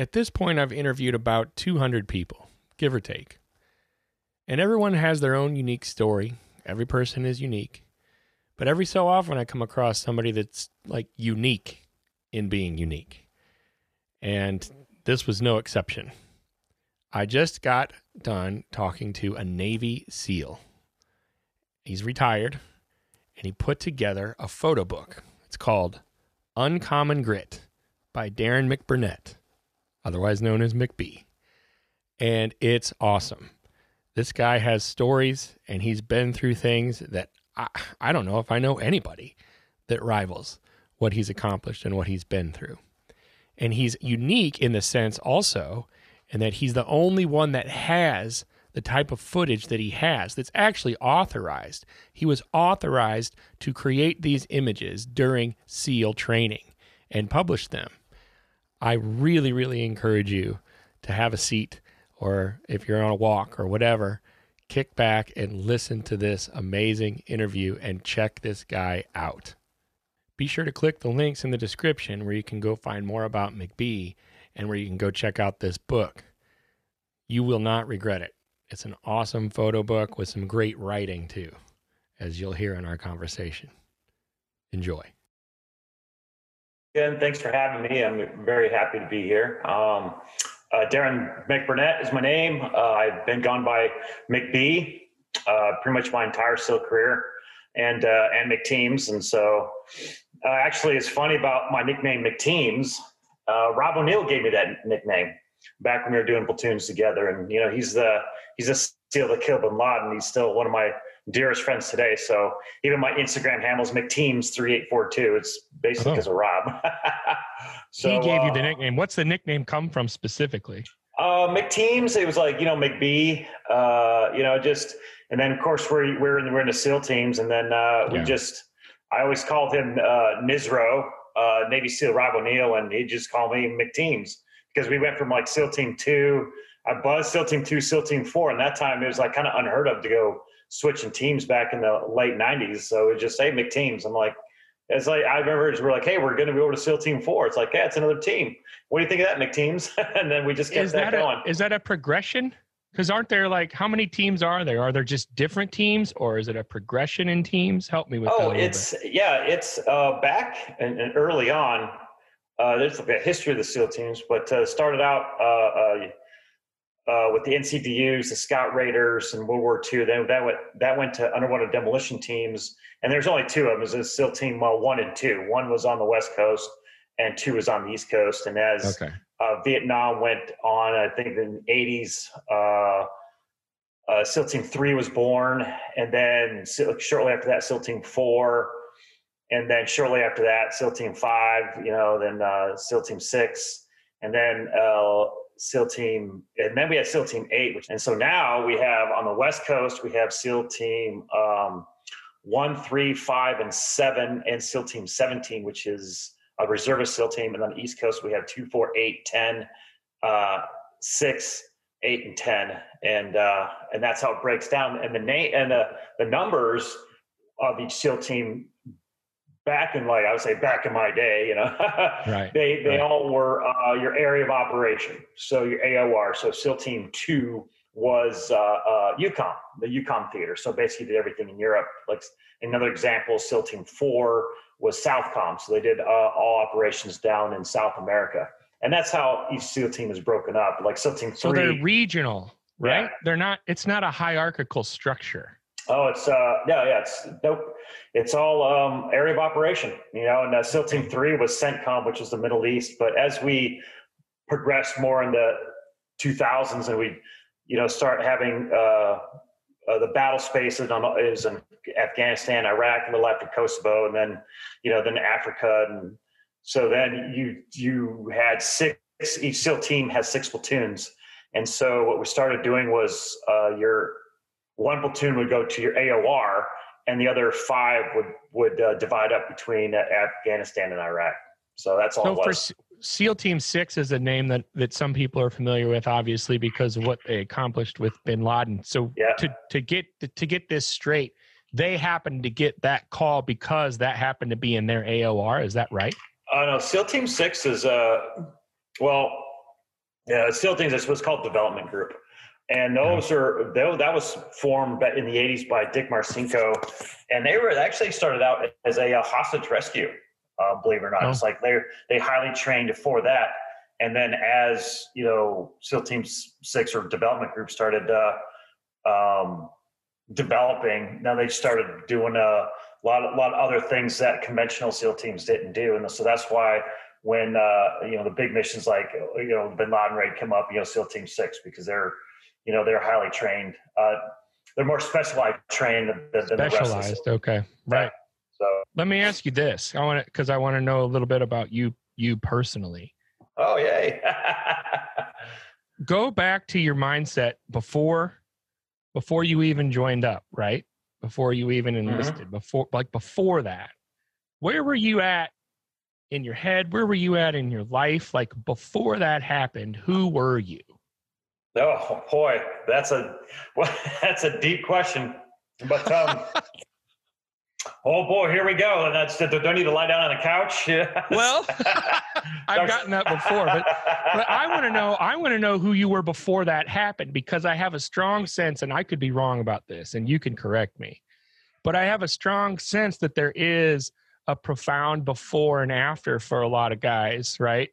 At this point, I've interviewed about 200 people, give or take. And everyone has their own unique story. Every person is unique. But every so often, I come across somebody that's like unique in being unique. And this was no exception. I just got done talking to a Navy SEAL. He's retired and he put together a photo book. It's called Uncommon Grit by Darren McBurnett, otherwise known as McBee. And it's awesome. This guy has stories and he's been through things that I, I don't know if I know anybody that rivals what he's accomplished and what he's been through. And he's unique in the sense also, and that he's the only one that has the type of footage that he has that's actually authorized. He was authorized to create these images during SEAL training and publish them. I really, really encourage you to have a seat or if you're on a walk or whatever, kick back and listen to this amazing interview and check this guy out. Be sure to click the links in the description where you can go find more about McBee and where you can go check out this book. You will not regret it. It's an awesome photo book with some great writing too, as you'll hear in our conversation. Enjoy. Again, thanks for having me. I'm very happy to be here. Um, uh, Darren McBurnett is my name. Uh, I've been gone by McB uh, pretty much my entire SEAL career and uh, and McTeams. And so uh, actually, it's funny about my nickname McTeams. Uh, Rob O'Neill gave me that nickname back when we were doing platoons together. And you know, he's the he's a SEAL that killed Bin Laden. He's still one of my dearest friends today. So even my Instagram handle is McTeams three eight four two. It's basically because oh. of Rob. so, he gave uh, you the uh, nickname. What's the nickname come from specifically? Uh, McTeams. It was like you know McB. Uh, you know, just and then of course we're we're in we're in the SEAL teams, and then uh, we yeah. just I always called him uh, Nizro, uh, Navy SEAL Rob O'Neill, and he just called me McTeams because we went from like SEAL Team Two. I buzzed SEAL Team Two, SEAL Team Four, and that time it was like kind of unheard of to go switching teams back in the late '90s. So it just say McTeams. I'm like, it's like I remember we're like, hey, we're going to be over to SEAL Team Four. It's like, yeah, it's another team. What do you think of that, McTeams? and then we just kept is that, that going. A, is that a progression? Because aren't there like how many teams are there? Are there just different teams, or is it a progression in teams? Help me with oh, that. Oh, it's bit. yeah, it's uh, back and, and, early on. Uh, there's like a history of the SEAL teams, but uh, started out uh, with the NCDUs, the Scout Raiders, and World War II. Then that went that went to underwater demolition teams, and there's only two of them. There's a SEAL Team well, one and two. One was on the West Coast, and two was on the East Coast. And as okay uh, Vietnam went on, I think in the 80s, uh, uh, SEAL Team 3 was born. And then shortly after that, SEAL Team 4. And then shortly after that, SEAL Team 5, you know, then uh, SEAL Team 6. And then uh, SEAL Team, and then we had SEAL Team 8. Which, and so now we have on the West Coast, we have SEAL Team um, 1, 3, 5, and 7, and SEAL Team 17, which is a reservist SEAL team. And on the East Coast, we have two, four, eight, 10, uh, six, eight, and 10. And, uh, and that's how it breaks down. And the name and the, the numbers of each SEAL team back in like I would say back in my day, you know, right. they they right. all were uh, your area of operation. So your AOR. So SEAL Team Two was uh, uh, EUCOM, the EUCOM theater. So basically did everything in Europe. Like another example, SEAL Team Four was Southcom. So they did uh, all operations down in South America. And that's how each SEAL team is broken up. Like SEAL Team 3. So they're regional, right? Yeah. They're not, it's not a hierarchical structure. Oh, it's, uh, yeah, yeah, it's, nope. It's all um, area of operation, you know, and uh, SEAL Team 3 was CENTCOM, which is the Middle East. But as we progressed more in the 2000s and we, you know, start having uh, uh, the battle spaces is in Afghanistan, Iraq, a little after Kosovo, and then you know then Africa, and so then you you had six each SEAL team has six platoons, and so what we started doing was uh, your one platoon would go to your AOR, and the other five would would uh, divide up between uh, Afghanistan and Iraq. So that's all. So for SEAL Team Six is a name that that some people are familiar with, obviously because of what they accomplished with Bin Laden. So yeah. to to get to get this straight, they happened to get that call because that happened to be in their AOR. Is that right? Uh, no, SEAL Team Six is uh well, yeah, SEAL Team is what's called Development Group. And those are that was formed in the '80s by Dick Marcinko, and they were actually started out as a, a hostage rescue. Uh, believe it or not, oh. it's like they they highly trained for that. And then as you know, SEAL Team Six or Development Group started uh, um, developing, now they started doing a lot, a lot of other things that conventional SEAL teams didn't do, and so that's why when uh, you know the big missions like you know Bin Laden raid come up, you know SEAL Team Six because they're you know they're highly trained. Uh, they're more specialized trained than, than specialized. okay, right. So let me ask you this: I want to because I want to know a little bit about you you personally. Oh yay! Go back to your mindset before before you even joined up, right? Before you even mm-hmm. enlisted, mm-hmm. before like before that, where were you at in your head? Where were you at in your life? Like before that happened, who were you? Oh boy, that's a well, that's a deep question. But um, oh boy, here we go. And that's do I need to lie down on the couch? well, I've gotten that before, but, but I want to know. I want to know who you were before that happened because I have a strong sense, and I could be wrong about this, and you can correct me. But I have a strong sense that there is a profound before and after for a lot of guys, right?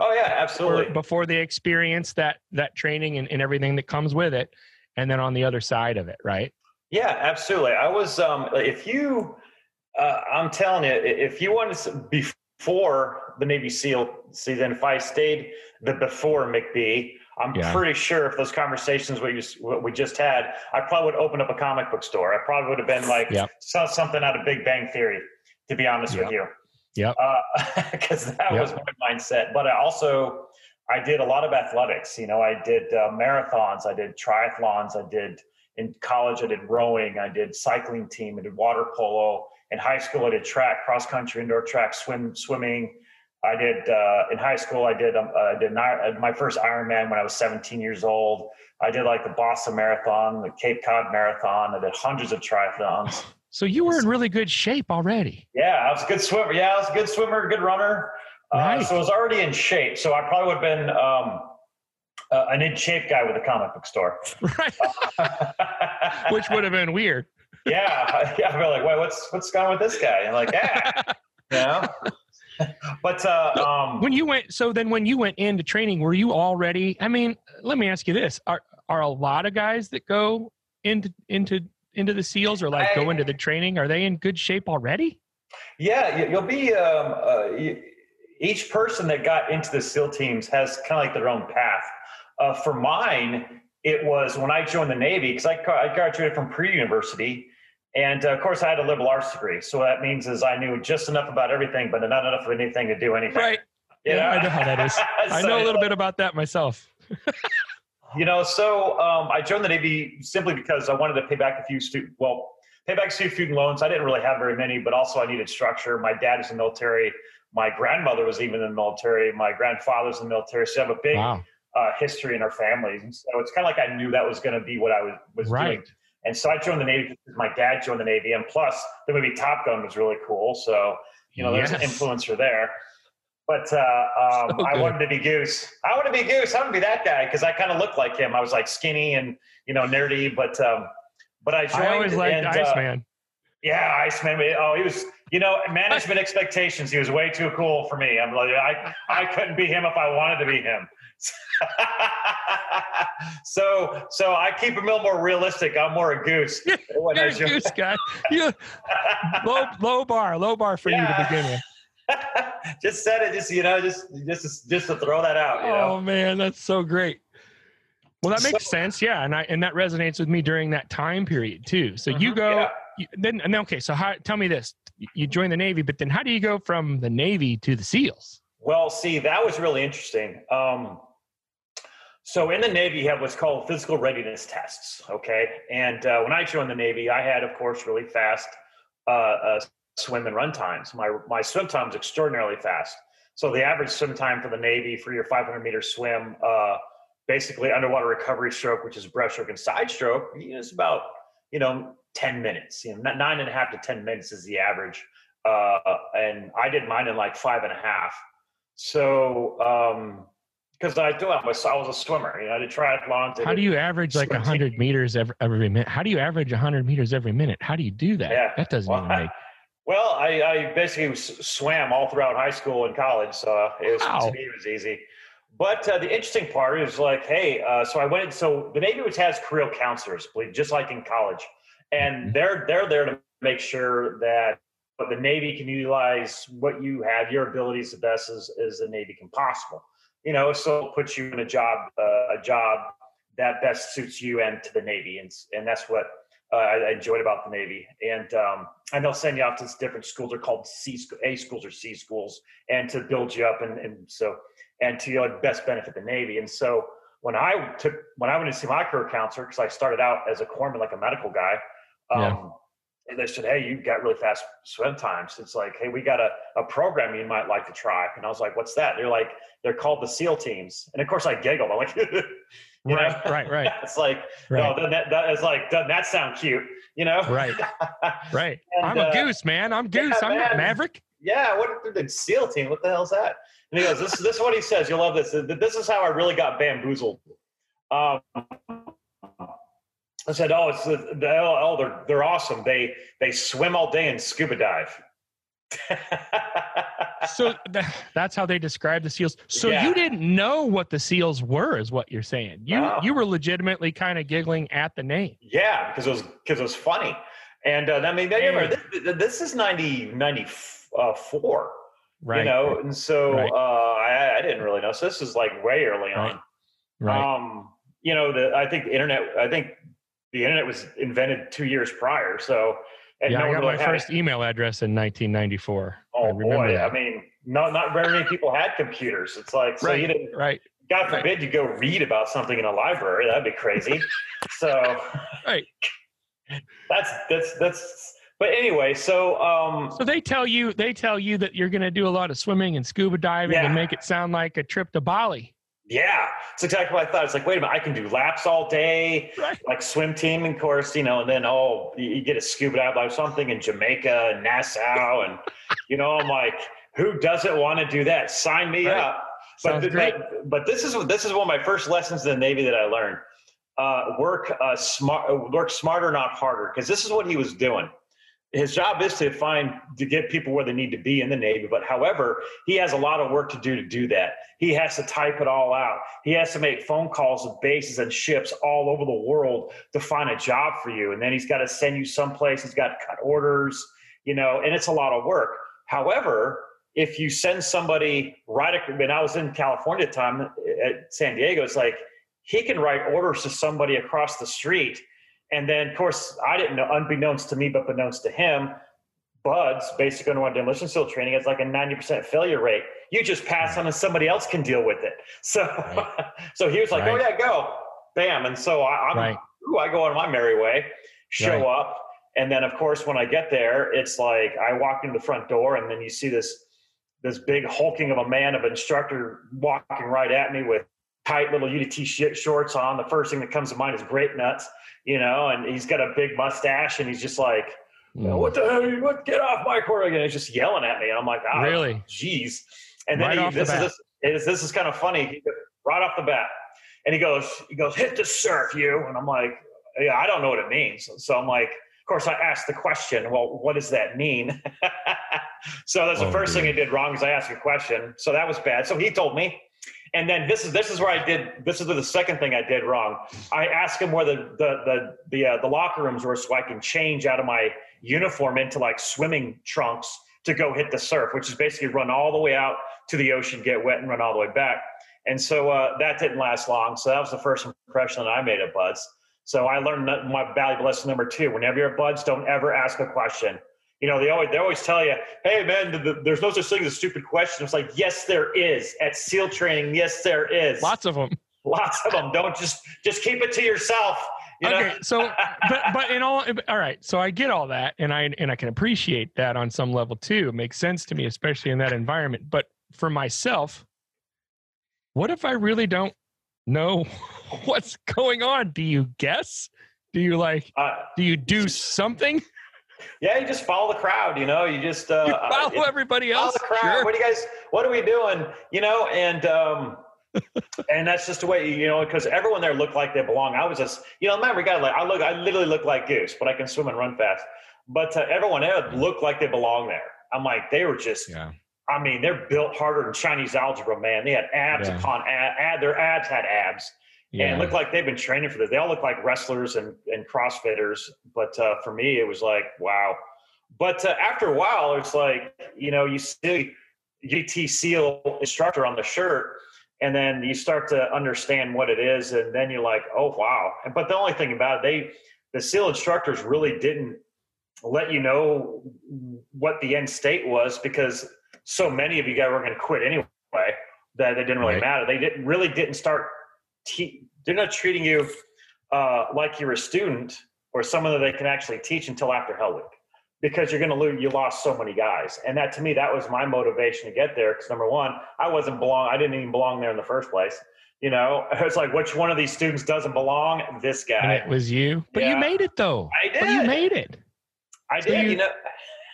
Oh yeah, absolutely. Before, they experience that that training and, and everything that comes with it, and then on the other side of it, right? Yeah, absolutely. I was um, if you, uh, I'm telling you, if you wanted to before the Navy SEAL season, if I stayed the before McBee, I'm yeah. pretty sure if those conversations we just what we just had, I probably would open up a comic book store. I probably would have been like yep. something out of Big Bang Theory to be honest yep. with you. Yeah. Because uh, that yep. was my mindset. But I also, I did a lot of athletics. You know, I did uh, marathons, I did triathlons, I did in college, I did rowing, I did cycling team, I did water polo. In high school, I did track, cross country, indoor track, swim, swimming. I did uh, in high school. I did um, I did not, my first Ironman when I was 17 years old. I did like the Boston Marathon, the Cape Cod Marathon. I did hundreds of triathlons. So you were in really good shape already. Yeah, I was a good swimmer. Yeah, I was a good swimmer, good runner. Uh, right. Uh, so I was already in shape. So I probably would have been um, uh, an in shape guy with a comic book store. Right. Which would have been weird. yeah, yeah. I'd be like, wait, what's what's going with this guy? And like, yeah, you know. but uh, um, when you went, so then when you went into training, were you already? I mean, let me ask you this: are are a lot of guys that go into into into the SEALs or like I, go into the training? Are they in good shape already? Yeah, you'll be. Um, uh, each person that got into the SEAL teams has kind of like their own path. Uh, for mine, it was when I joined the Navy because I, I graduated from pre-university, and uh, of course I had a liberal arts degree. So that means is I knew just enough about everything, but not enough of anything to do anything. Right. Yeah, I know how that is. so, I know a little bit about that myself. You know, so um, I joined the Navy simply because I wanted to pay back a few student, well, pay back a few student loans. I didn't really have very many, but also I needed structure. My dad was in the military. My grandmother was even in the military. My grandfather was in the military. So I have a big wow. uh, history in our families. And so it's kind of like I knew that was going to be what I was, was right. doing. And so I joined the Navy because my dad joined the Navy. And plus, the movie Top Gun was really cool. So, you know, there's yes. an influencer there. But uh, um, so I wanted to be Goose. I want to be Goose. I want to be that guy because I kind of looked like him. I was like skinny and you know nerdy, but um, but I joined. I always liked and, uh, Iceman. Uh, yeah, Iceman. Oh, he was. You know, management expectations. He was way too cool for me. I'm like, I I couldn't be him if I wanted to be him. so so I keep him a little more realistic. I'm more a goose. You're a goose guy. You low low bar, low bar for yeah. you to begin with. just said it, just you know, just just just to throw that out. You know? Oh man, that's so great. Well, that makes so, sense, yeah, and I and that resonates with me during that time period too. So you mm-hmm, go yeah. you, then, and then okay. So how? Tell me this: you join the Navy, but then how do you go from the Navy to the SEALs? Well, see, that was really interesting. Um, so in the Navy, you have what's called physical readiness tests. Okay, and uh, when I joined the Navy, I had, of course, really fast uh, uh, swim and run times. My my swim time was extraordinarily fast. So the average swim time for the Navy for your 500 meter swim, uh, basically underwater recovery stroke, which is breaststroke and side stroke, is about you know 10 minutes. You know, nine and a half to 10 minutes is the average. Uh, and I did mine in like five and a half. So. Um, because I do. I was, I was a swimmer. You know, I did triathlons. How do you average like hundred meters every, every minute? How do you average hundred meters every minute? How do you do that? Yeah. That doesn't well, even make. Well, I, I basically swam all throughout high school and college, so it was wow. to me it was easy. But uh, the interesting part is like, hey, uh, so I went. So the Navy which has career counselors, just like in college, and mm-hmm. they're they're there to make sure that the Navy can utilize what you have, your abilities the best as, as the Navy can possible you know, so it puts you in a job, uh, a job that best suits you and to the Navy, and and that's what uh, I enjoyed about the Navy. And um, and they'll send you off to different schools. They're called C A schools or C schools, and to build you up and and so and to you know, best benefit the Navy. And so when I took when I went to see my career counselor, because I started out as a corpsman, like a medical guy. Um, yeah and they said, "Hey, you got really fast swim times." It's like, "Hey, we got a, a program you might like to try." And I was like, "What's that?" They're like, "They're called the SEAL teams." And of course, I giggled. I'm like, You right, know? right, right. it's like, right. no, that, that is like, doesn't that sound cute? You know? Right, right. and, I'm a uh, goose, man. I'm goose. Yeah, I'm man. not Maverick. Yeah. What the SEAL team? What the hell's that? And he goes, this, this is what he says. You'll love this. This is how I really got bamboozled. Um, I said, "Oh, it's the, oh, oh, they're they're awesome. They they swim all day and scuba dive." so th- that's how they describe the seals. So yeah. you didn't know what the seals were, is what you're saying. You you were legitimately kind of giggling at the name. Yeah, because it was because it was funny. And uh, I mean, remember, this, this, is 90, 94, right, you know, right. and so right. uh, I, I, didn't really know. So this is like way early on. Right. Um, you know, the I think the internet. I think the internet was invented two years prior. So, and yeah, no I got my first email address in 1994. Oh I boy, that. I mean, not not very many people had computers. It's like so right, you didn't. Right. God forbid right. you go read about something in a library. That'd be crazy. so. Right. That's that's that's. But anyway, so um, so they tell you they tell you that you're going to do a lot of swimming and scuba diving yeah. and make it sound like a trip to Bali. Yeah, it's exactly what I thought. It's like, wait a minute, I can do laps all day, right. like swim team, of course, you know, and then oh, you get a scuba dive or something in Jamaica and Nassau, and you know, I'm like, who doesn't want to do that? Sign me right. up. But, but, but this is this is one of my first lessons in the Navy that I learned. Uh, work uh, smart, work smarter, not harder, because this is what he was doing his job is to find to get people where they need to be in the navy but however he has a lot of work to do to do that. He has to type it all out. He has to make phone calls to bases and ships all over the world to find a job for you. And then he's got to send you someplace. He's got to cut orders you know and it's a lot of work. However if you send somebody right when i was in california at time at san diego it's like he can write orders to somebody across the street and then, of course, I didn't know, unbeknownst to me, but beknownst to him, BUD/S, basic underwater demolition seal training, has like a 90% failure rate. You just pass on and somebody else can deal with it. So, right. so he was like, oh, right. oh, yeah, go. Bam. And so I, am right. ooh, I go on my merry way, show up. And then, of course, when I get there, it's like I walk in the front door, and then you see this this big hulking of a man of instructor walking right at me with tight little UDT shorts on. The first thing that comes to mind is grape nuts you know, and he's got a big mustache and he's just like, mm. what the hell? What, get off my court again. He's just yelling at me. And I'm like, oh, really? Jeez. And then right he, this, the is, this, this is kind of funny. He, right off the bat. And he goes, he goes, hit the surf, you. And I'm like, yeah, I don't know what it means. So I'm like, of course, I asked the question, well, what does that mean? so that's the oh, first thing I did wrong is I asked a question. So that was bad. So he told me, and then this is this is where I did this is the second thing I did wrong. I asked him where the the the the, uh, the locker rooms were so I can change out of my uniform into like swimming trunks to go hit the surf, which is basically run all the way out to the ocean, get wet, and run all the way back. And so uh, that didn't last long. So that was the first impression that I made of BUD/S. So I learned my valuable lesson number two: whenever you're at BUD/S, don't ever ask a question. You know, they always they always tell you, "Hey, man, the, the, there's no such thing as a stupid question." It's like, yes, there is at SEAL training. Yes, there is. Lots of them. Lots of them. Don't just just keep it to yourself. You okay, know? so but but in all all right, so I get all that and I and I can appreciate that on some level too. It makes sense to me, especially in that environment. But for myself, what if I really don't know what's going on? Do you guess? Do you like Uh, do you do something? Yeah, you just follow the crowd. You know, you just uh, You uh, follow it- everybody follow else? the crowd. Sure. What do you guys? What are we doing? You know, and um, and that's just the way you know because everyone there looked like they belong. I was just you know remember, got like I look, I literally look like Goose, but I can swim and run fast. But uh, everyone there looked like they belong there. I'm like they were just. Yeah. I mean, they're built harder than Chinese algebra, man. They had abs Yeah. upon ab, ab. Their abs had abs Yeah. it looked like they've been training for this. They all look like wrestlers and, and CrossFitters. But uh, for me, it was like, wow. But uh, after a while, it's like, you know, you see UT SEAL instructor on the shirt, and then you start to understand what it is. And then you're like, oh, wow. But the only thing about it, they, the SEAL instructors really didn't let you know what the end state was because so many of you guys were going to quit anyway that it didn't really Right. matter. They didn't really didn't start. Te- they're not treating you uh, like you're a student or someone that they can actually teach until after Hell Week because you're going to lose. You lost so many guys, and that to me that was my motivation to get there. Because number one, I wasn't belong. I didn't even belong there in the first place. You know, it's like which one of these students doesn't belong? This and guy. it was you. But you made it though. I But you made it. I so did. you- you know.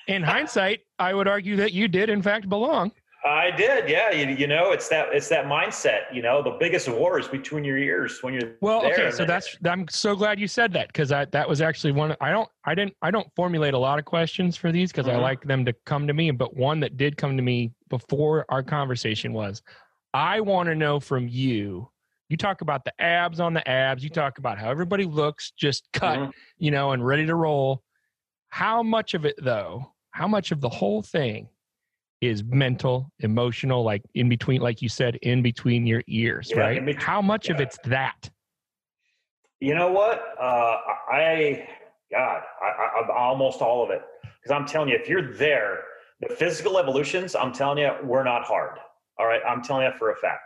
In hindsight, I would argue that you did in fact belong. I did, yeah. You, you know, it's that it's that mindset. You know, the biggest war is between your ears when you're Well, there. okay, so that's I'm so glad you said that because that that was actually one. I don't I didn't I don't formulate a lot of questions for these because I Mhm. like them to come to me. But one that did come to me before our conversation was, I want to know from you. You talk about the abs on the abs. You talk about how everybody looks just cut, Mhm. you know, and ready to roll. How much of it though? How much of the whole thing is mental, emotional, like in between, like you said, in between your ears, Yeah, right? between- How much of it's that? You know what? Uh, I, God, I, I, I- almost all of it. Because I'm telling you, if you're there, the physical evolutions, I'm telling you, we're not hard. All right, I'm telling you for a fact.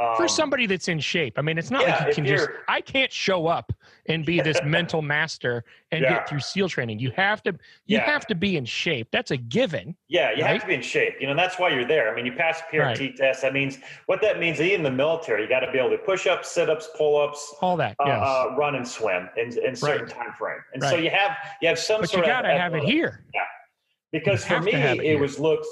Um, for somebody that's in shape. I mean, it's not yeah, like you can just. I can't show up and be this mental master and Yeah. get through SEAL training. You have to. You Yeah. have to be in shape. That's a given. Yeah, you right? have to be in shape. You know, that's why you're there. I mean, you pass a PRT test. That means what that means. Even in the military, you got to be able to push ups, sit ups, pull ups, All that. uh, Yes. uh, run and swim in, in certain Right. time frame. And so you have you have some but you got to of have it here. because You for me it it, was looks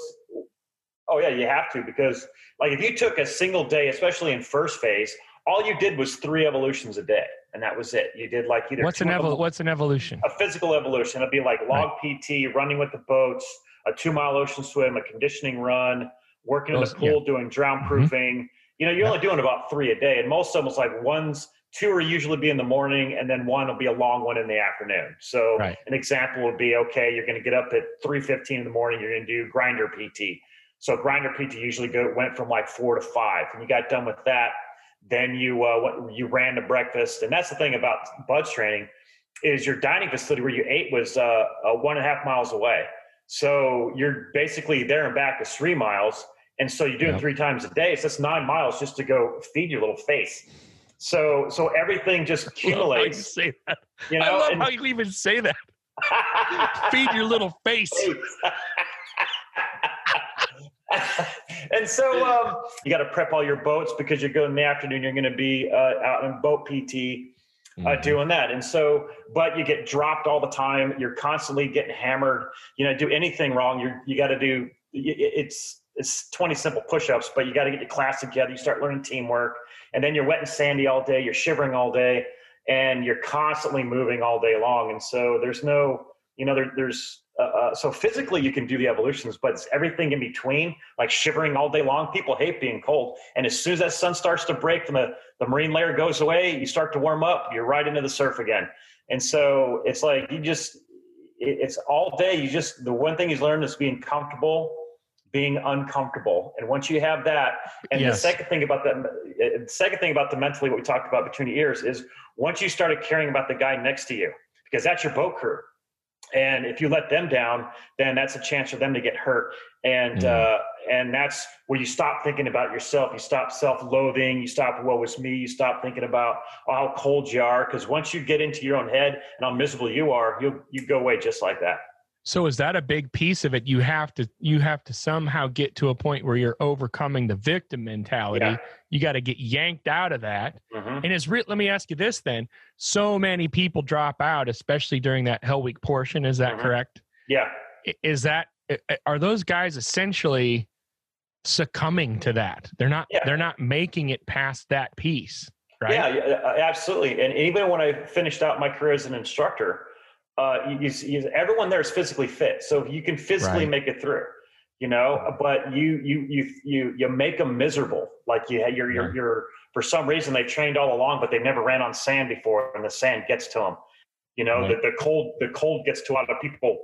oh yeah you have to because like if you took a single day especially in first phase all you did was three evolutions a day and that was it. You did like either What's an evol- What's an evolution? a physical evolution. It'd be like log pt running with the boats a two mile ocean swim a conditioning run working in the pool doing drown mm-hmm. proofing. You know you're Yeah. only doing about three a day and most of them was like one's two will usually be in the morning and then one will be a long one in the afternoon. So Right. an example would be okay you're going to get up at 3.15 in the morning you're going to do grinder pt so grinder pt usually go, went from like four to five and you got done with that then you uh, what, you ran to breakfast and that's the thing about BUD/S training is your dining facility where you ate was uh, uh, one and a half miles away so you're basically there and back is three miles and so you're doing Yep. three times a day so that's nine miles just to go feed your little face so so everything just I love how you say that. you know I love and- how you even say that. Feed your little face. and so um, you got to prep all your boats because you're going in the afternoon. You're going to be uh, out in boat PT uh, Mhm. doing that. And so, but you get dropped all the time. You're constantly getting hammered. You know, do anything wrong, you you got to do. It's it's 20 simple push-ups, but you got to get your class together. You start learning teamwork, and then you're wet and sandy all day. You're shivering all day, and you're constantly moving all day long. And so there's no, you know, there, there's uh, uh, so physically you can do the evolutions, but it's everything in between, like shivering all day long. People hate being cold, and as soon as that sun starts to break and the the marine layer goes away, you start to warm up. You're right into the surf again, and so it's like you just it, it's all day. You just the one thing he's learned is being comfortable, being uncomfortable, and once you have that, and the second thing about that, uh, the second thing about the mentally what we talked about between your ears is once you started caring about the guy next to you because that's your boat crew and if you let them down then that's a chance for them to get hurt. And mm. uh, and that's where you stop thinking about yourself. You stop self-loathing. You stop what was me. You stop thinking about how cold you are because once you get into your own head and how miserable you are you you go away just like that so is that a big piece of it? You have to you have to somehow get to a point where you're overcoming the victim mentality. Yeah. you got to get yanked out of that. Mm-hmm. and it's re- let me ask you this then. So many people drop out especially during that hell week portion is that mm-hmm. correct? Yeah. Is that are those guys essentially succumbing to that? They're not yeah. they're not making it past that piece right? Yeah absolutely. And even when i finished out my career as an instructor uh, you, you, everyone there is physically fit, so you can physically right. make it through. You know, but you you you you you make them miserable. Like you you're you're, you're for some reason they trained all along, but they never ran on sand before, and the sand gets to them. You know, right. the, the cold the cold gets to a lot of people,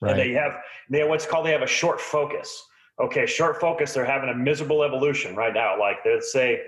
right. and they have they what's called they have a short focus. Okay, short focus. They're having a miserable evolution right now. Like let's say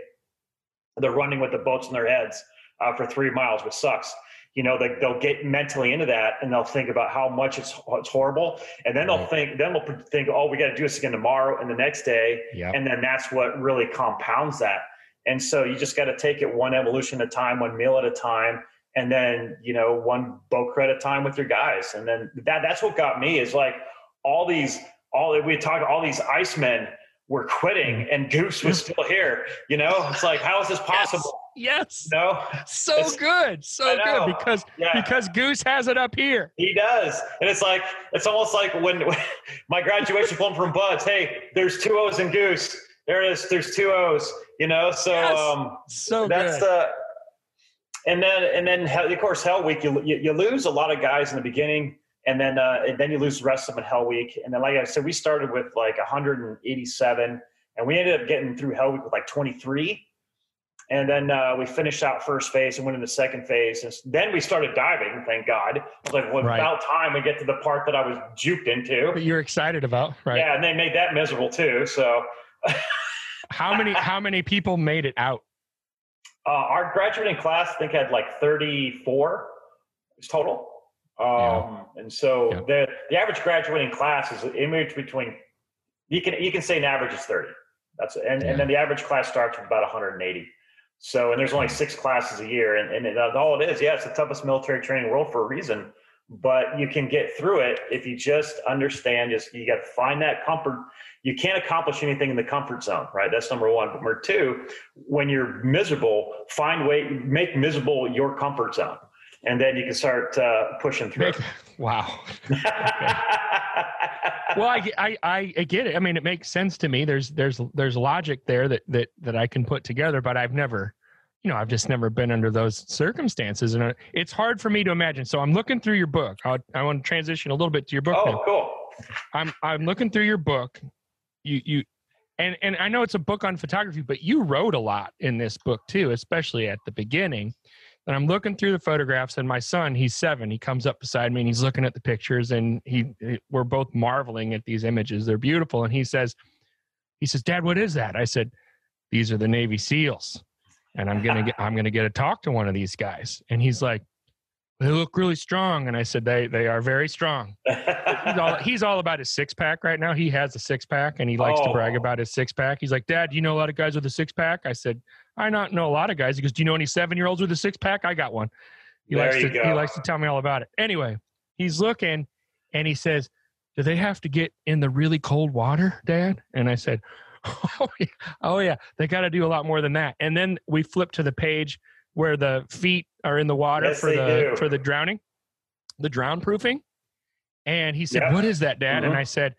they're running with the boats in their heads uh, for three miles, which sucks you know, they, they'll get mentally into that and they'll think about how much it's, it's horrible. And then they'll think, then they'll think, oh, we got to do this again tomorrow and the next day. Yep. And then that's what really compounds that. And so you just got to take it one evolution at a time, one meal at a time, and then, you know, one boat at a time with your guys. And then that, that's what got me is like all these, all we talk, all these icemen were quitting mm. and Goose was still here. You know, it's like, how is this possible? Yes. No. So it's, good. So good because yeah. because Goose has it up here. He does. And it's like it's almost like when, when my graduation film from BUD/S, hey, there's two O's in Goose. There it is. There's two O's, you know? So yes. um so that's good. uh and then and then of course Hell Week you, you, you lose a lot of guys in the beginning and then uh, and then you lose the rest of them in Hell Week. And then like I said, we started with like 187 and we ended up getting through Hell Week with like 23 and then uh, we finished out first phase and went into second phase. And then we started diving, thank God. I was like, well, right. about time we get to the part that I was juked into. That you're excited about, right? Yeah, and they made that miserable too. So how many how many people made it out? Uh, our graduating class, I think, had like 34 total. Um, yeah. And so yeah. the the average graduating class is image between you can you can say an average is 30. That's and, yeah. and then the average class starts with about 180. So, and there's only six classes a year, and, and it, uh, all it is, yeah, it's the toughest military training world for a reason. But you can get through it if you just understand. Just you got to find that comfort. You can't accomplish anything in the comfort zone, right? That's number one. But number two, when you're miserable, find way make miserable your comfort zone, and then you can start uh, pushing through. Make, wow. well, I, I, I get it. I mean, it makes sense to me. There's there's there's logic there that that that I can put together, but I've never, you know, I've just never been under those circumstances, and uh, it's hard for me to imagine. So I'm looking through your book. i I want to transition a little bit to your book. Oh, now. cool. I'm I'm looking through your book. You you. And, and I know it's a book on photography, but you wrote a lot in this book too, especially at the beginning. And I'm looking through the photographs, and my son, he's seven, he comes up beside me and he's looking at the pictures, and he, we're both marveling at these images. They're beautiful. And he says, he says, Dad, what is that? I said, These are the Navy SEALs, and I'm gonna get, I'm gonna get to talk to one of these guys. And he's like, they look really strong. And I said, they, they are very strong. he's, all, he's all about his six pack right now. He has a six pack and he likes oh. to brag oh. about his six pack. He's like, Dad, you know a lot of guys with a six pack? I said, I not know a lot of guys. He goes, Do you know any seven year olds with a six pack? I got one. He there likes to go. he likes to tell me all about it. Anyway, he's looking and he says, Do they have to get in the really cold water, Dad? And I said, Oh yeah, oh, yeah. they got to do a lot more than that. And then we flip to the page where the feet are in the water yes, for the do. for the drowning, the drown proofing. And he said, "What is that, Dad?" Mm-hmm. And I said,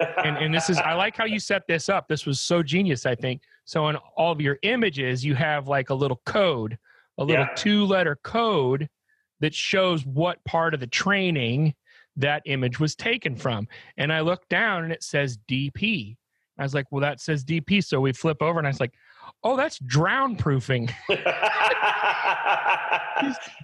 and, and this is I like how you set this up. This was so genius, I think. So in all of your images, you have like a little code, a little yeah. two-letter code that shows what part of the training that image was taken from. And I look down and it says DP. I was like, well, that says DP. So we flip over and I was like, oh, that's drown proofing.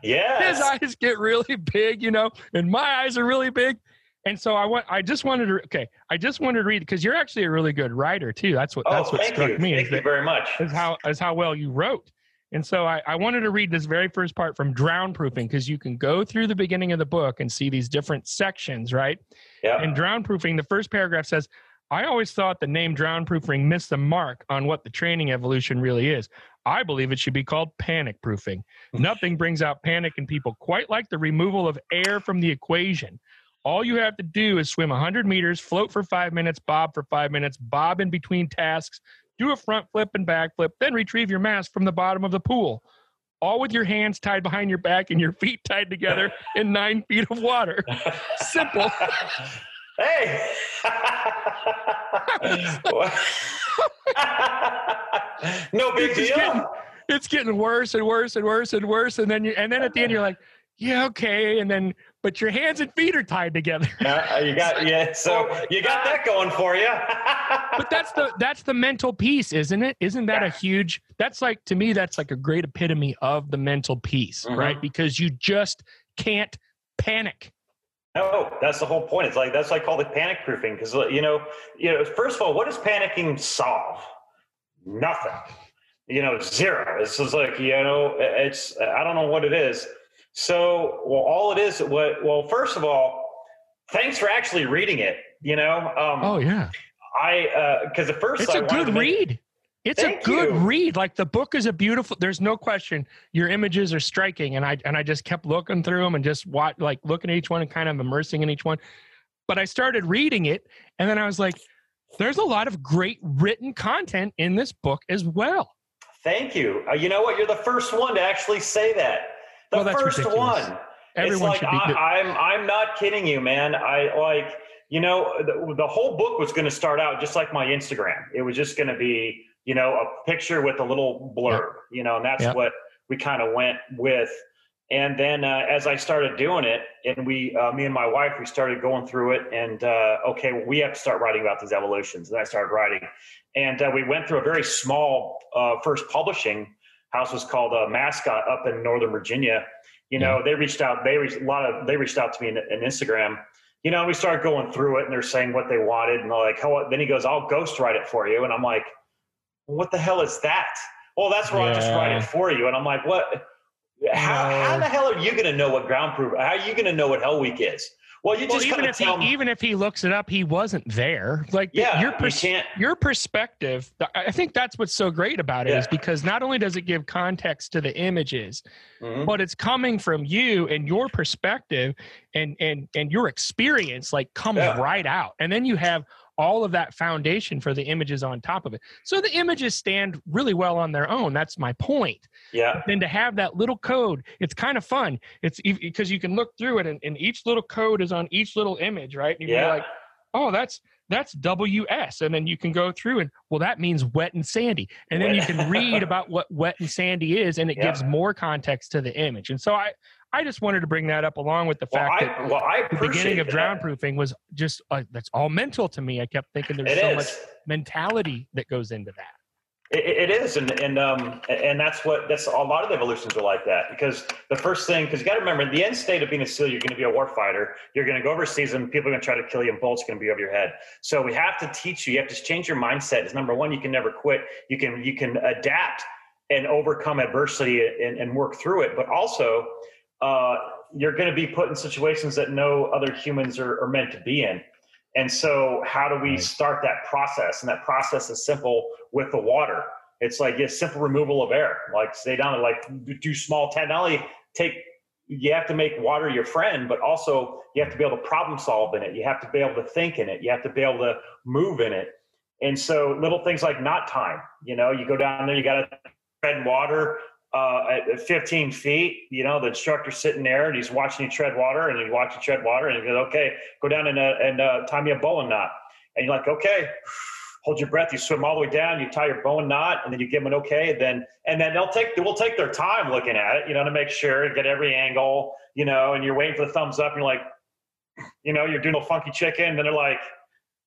yeah. His eyes get really big, you know, and my eyes are really big. And so I want I just wanted to okay, I just wanted to read because you're actually a really good writer too. That's what that's oh, what struck you. me. Thank you that, very much. Is how is how well you wrote. And so I, I wanted to read this very first part from drown proofing because you can go through the beginning of the book and see these different sections, right? Yeah. And drown proofing, the first paragraph says, I always thought the name drown proofing missed the mark on what the training evolution really is. I believe it should be called panic proofing. Nothing brings out panic in people quite like the removal of air from the equation. All you have to do is swim 100 meters, float for five minutes, bob for five minutes, bob in between tasks, do a front flip and back flip, then retrieve your mask from the bottom of the pool. All with your hands tied behind your back and your feet tied together in nine feet of water. Simple. Hey. no big it's deal. Getting, it's getting worse and worse and worse and worse. And then you and then at the end you're like, yeah, okay. And then but your hands and feet are tied together. Uh, you got yeah, so you got that going for you. but that's the that's the mental piece, isn't it? Isn't that yeah. a huge that's like to me, that's like a great epitome of the mental piece, mm-hmm. right? Because you just can't panic. No, that's the whole point. It's like that's I call it panic proofing because you know, you know, first of all, what does panicking solve? Nothing. You know, zero. It's just like you know, it's I don't know what it is. So, well, all it is, what? Well, first of all, thanks for actually reading it. You know. Um, oh yeah. I because uh, the first it's I a good make, read. It's a good you. read. Like the book is a beautiful. There's no question. Your images are striking, and I and I just kept looking through them and just watch, like looking at each one and kind of immersing in each one. But I started reading it, and then I was like, "There's a lot of great written content in this book as well." Thank you. Uh, you know what? You're the first one to actually say that. The well, first ridiculous. one. Everyone it's like should be. I, I'm I'm not kidding you, man. I like you know the, the whole book was going to start out just like my Instagram. It was just going to be you know, a picture with a little blurb, yep. you know, and that's yep. what we kind of went with. And then uh, as I started doing it, and we, uh, me and my wife, we started going through it, and uh, okay, well, we have to start writing about these evolutions. And I started writing, and uh, we went through a very small uh, first publishing house was called uh, Mascot up in Northern Virginia. You know, yeah. they reached out. They reached a lot of. They reached out to me in, in Instagram. You know, we started going through it, and they're saying what they wanted, and they're like, "How?" Then he goes, "I'll ghostwrite it for you," and I'm like what the hell is that? Well, that's where yeah. I just write it for you. And I'm like, what? How, no. how the hell are you going to know what drown proof? How are you going to know what Hell Week is? Well, you well, even if he, me. even if he looks it up, he wasn't there. Like yeah, your pers- you your perspective. I think that's what's so great about it Yeah. is because not only does it give context to the images, Mhm. but it's coming from you and your perspective and and and your experience like comes Yeah. right out, and then you have all of that foundation for the images on top of it. So the images stand really well on their own. That's my point. Yeah, then to have that little code it's kind of fun. It's because you can look through it and, and each little code is on each little image right? And you're yeah, like oh that's that's ws and then you can go through and well that means wet and sandy. And then you can read about what wet and sandy is and it Yeah. gives more context to the image. And so i i just wanted to bring that up along with the Well, fact I, that well, I the beginning of drown proofing was just uh, that's all mental to me i kept thinking there's It so is. much mentality that goes into that It, it is, and and um and that's what that's a lot of the evolutions are like that because the first thing because you got to remember the end state of being a SEAL, you're going to be a war fighter. You're going to go overseas and people are going to try to kill you, and bullets going to be over your head. So we have to teach you. You have to change your mindset. Is number one, you can never quit. You can you can adapt and overcome adversity and, and work through it, but also. Uh, you're going to be put in situations that no other humans are, are meant to be in. And so, how do we start that process? And that process is simple with the water. It's like a simple removal of air. Like stay down and like do small. Not only take you have to make water your friend, but also you have to be able to problem solve in it. You have to be able to think in it. You have to be able to move in it. And so, little things like knot time. You know, you go down there, you got to tread water uh, at at 15 feet. You know, the instructor's sitting there and he's watching you tread water, and you watch you tread water, and he goes, "Okay, go down and uh, and uh, tie me a bowline knot." And you're like, "Okay." Hold your breath. You swim all the way down. You tie your bowline knot, and then you give them an okay. Then and then they'll take will take their time looking at it, you know, to make sure and get every angle, you know. And you're waiting for the thumbs up. And you're like, you know, you're doing a funky chicken. And then they're like,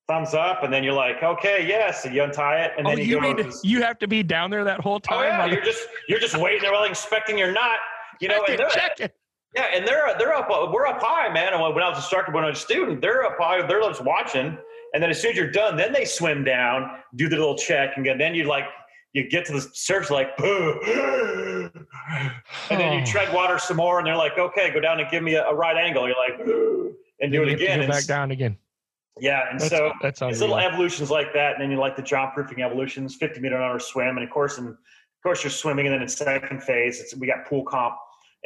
thumbs up, and then you're like, okay, yes. And you untie it, and oh then you, you go. to, you have to be down there that whole time. oh time yeah, while you're just you're just waiting. They're like inspecting your knot, you know. And checking, they're, yeah, and they're they're up. We're up high, man. And when I was instructor, when I was a student, they're up high. They're just watching, and then as soon as you're done, then they swim down, do the little check, and then you like you get to the surge like, and then you Oh. tread water some more, and they're like, okay, go down and give me a, a right angle. You're like, and do it you have to again. Go And back down again. Yeah, and That's, so that's it's little evolutions like that, and then you like the jump proofing evolutions, 50 meter an hour swim, and of course, in, of course, you're swimming, and then in second phase, it's, we got pool comp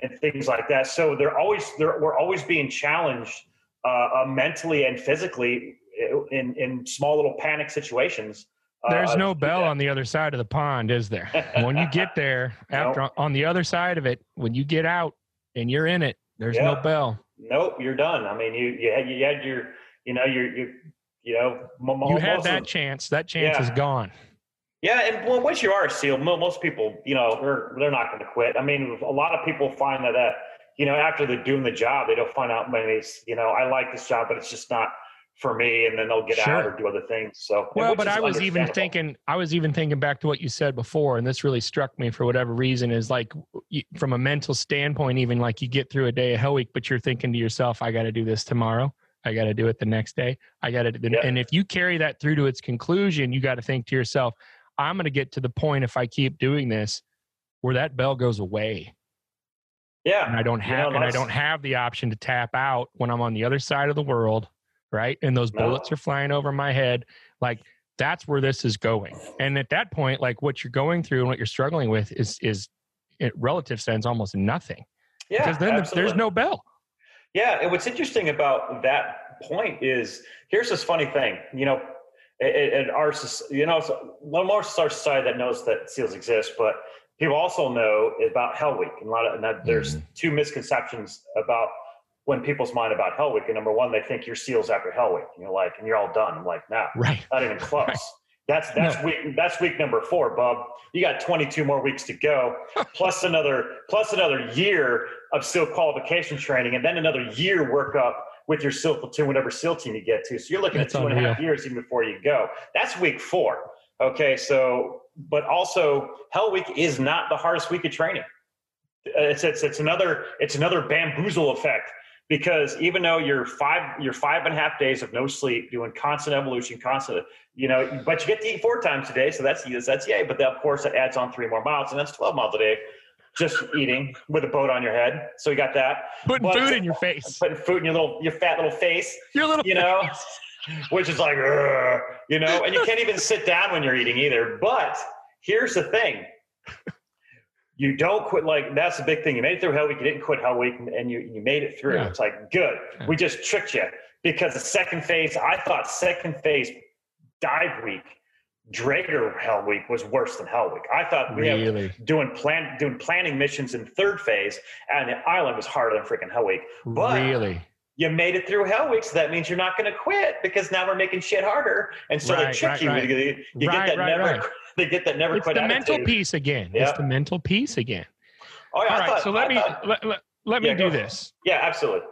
and things like that. So they're always they're, we're always being challenged uh, uh, mentally and physically in in small little panic situations. Uh, There's no bell on the other side of the pond, is there? when you get there, after on the other side of it, when you get out and you're in it, there's no bell. Nope, you're done. I mean, you you had, you had your you know your you you know You had that chance. That chance Yeah. is gone. Yeah, and well, once you are a SEAL, most people, you know, they're they're not going to quit. I mean, a lot of people find that, uh, you know, after they're doing the job, they don't find out maybe, it's, you know, I like this job, but it's just not for me, and then they'll get out or do other things. So, Well, but I was even thinking, I was even thinking back to what you said before, and this really struck me for whatever reason. Is like you, from a mental standpoint, even like you get through a day of Hell Week, but you're thinking to yourself, "I got to do this tomorrow. I got to do it the next day. I got to." Yeah. And if you carry that through to its conclusion, you got to think to yourself, "I'm going to get to the point if I keep doing this, where that bell goes away, yeah, and I don't You have, know, and I don't have the option to tap out when I'm on the other side of the world, right? And those No. bullets are flying over my head, like." That's where this is going, and at that point, like what you're going through and what you're struggling with is is, in relative sense, almost nothing yeah, because then the, there's no bell. Yeah, and what's interesting about that point is here's this funny thing. You know, in our you know, most our society that knows that seals exist, but people also know about Hell Week. And a lot of and that there's Mm-hmm. two misconceptions about when people's mind about Hell Week. And number one, they think you're seals after Hell Week. And you're like, and you're all done. I'm like, nah, Right. not even close. That's that's week that's week number four, bub. You got 22 more weeks to go, plus another plus another year of SEAL qualification training, and then another year workup with your SEAL platoon, whatever SEAL team you get to. So you're looking That's at two and a half unreal. years even before you go. That's week four. Okay, so but also Hell Week is not the hardest week of training. It's it's it's another it's another bamboozle effect because even though you're five you're five and a half days of no sleep doing constant evolution constant you know but you get to eat four times a day so that's that's yay but then of course that adds on three more miles and that's 12 miles a day just eating with a boat on your head. So you got that. Putting Well, food in your face. putting food in your little your fat little face Your little you know which is like you know and you can't even sit down when you're eating either. But here's the thing you don't quit like that's the big thing you made it through hell week you didn't quit hell week and- and you, you made it through Yeah. it's like good Yeah. we just tricked you because the second phase i thought second phase dive week Drager Hell Week was worse than Hell Week. I thought we have doing plan doing planning missions in third phase, and the island was harder than freaking Hell Week but- really. You made it through Hell Week, so that means you're not going to quit because now we're making shit harder, and so they trick right, you. right. You, you Right, get that right, never. right. They get that never It's quit the mental attitude. piece again. Yeah. It's the mental piece again. Oh, yeah, All right, thought- so let I me thought- let, let, let me Yeah, do for it. this. yeah, absolutely.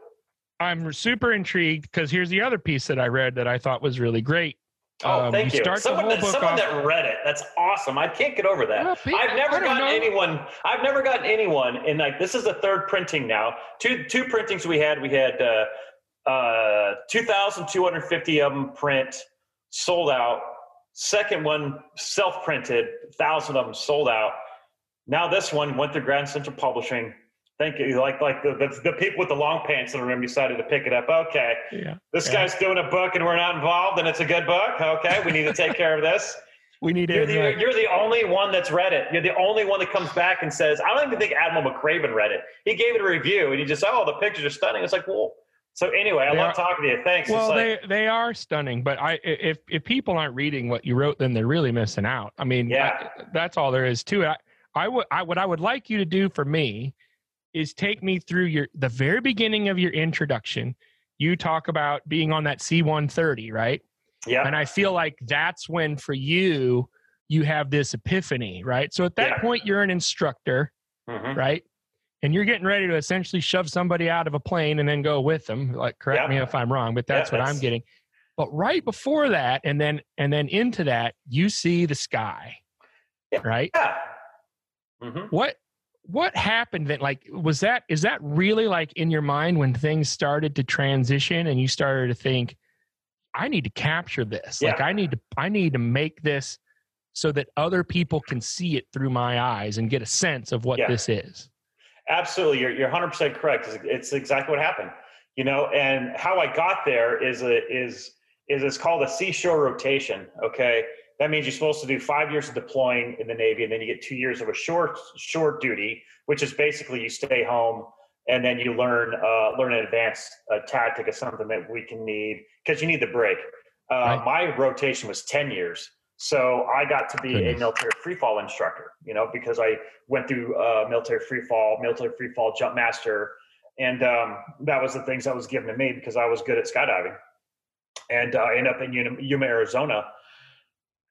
I'm super intrigued because here's the other piece that I read that I thought was really great. Oh, Um, thank you you. start the Someone, whole that, book someone off- that read it. That's awesome. I can't get over that. Well, pe- I've never gotten know. anyone. I've never gotten anyone in like this is the third printing now. Two two printings we had. We had uh, uh, two thousand two hundred fifty of them print sold out. Second one self printed, thousand of them sold out. Now this one went through Grand Central Publishing. Thank you. Like like the, the, the people with the long pants in the room decided to pick it up. Okay, Yeah, this Yeah. guy's doing a book and we're not involved, and it's a good book. Okay, we need to take care of this. we need You're to. the, like, you're the only one that's read it. You're the only one that comes back and says, I don't even think Admiral McRaven read it. He gave it a review and he just, oh, the pictures are stunning. It's like, well, so anyway, I They love are- talking to you. Thanks. well, like, they they are stunning, but I if if people aren't reading what you wrote, then they're really missing out. I mean, Yeah. I- that's all there is to it. I, I would I what I would like you to do for me is take me through your the very beginning of your introduction. You talk about being on that C130, right? yeah, And I feel like that's when for you you have this epiphany, right? So at that Yeah. point you're an instructor, mhm. right? And you're getting ready to essentially shove somebody out of a plane and then go with them. Like correct Yeah. me if I'm wrong, but Yeah, that's what I'm getting. But right before that and then and then into that, you see the sky. Yeah. Right? yeah. hmm What what happened then like was that is that really like in your mind when things started to transition and you started to think i need to capture this like i need to i need to make this so that other people can see it through my eyes and get a sense of what Yeah. this is. Absolutely, you're you're 100 percent correct. It's, it's exactly what happened. You know, and how I got there is a is is it's called a seashore rotation. Okay, that means you're supposed to do five years of deploying in the Navy, and then you get two years of a short short duty, which is basically you stay home and then you learn uh, learn an advanced uh, tactic of something that we can need because you need the break. Uh, Right. My rotation was 10 years. So I got to be a military free fall instructor, you know, because I went through uh, military free fall, military free fall jump master. And um, that was the things that was given to me because I was good at skydiving. And uh, I ended up in Yuma, Arizona.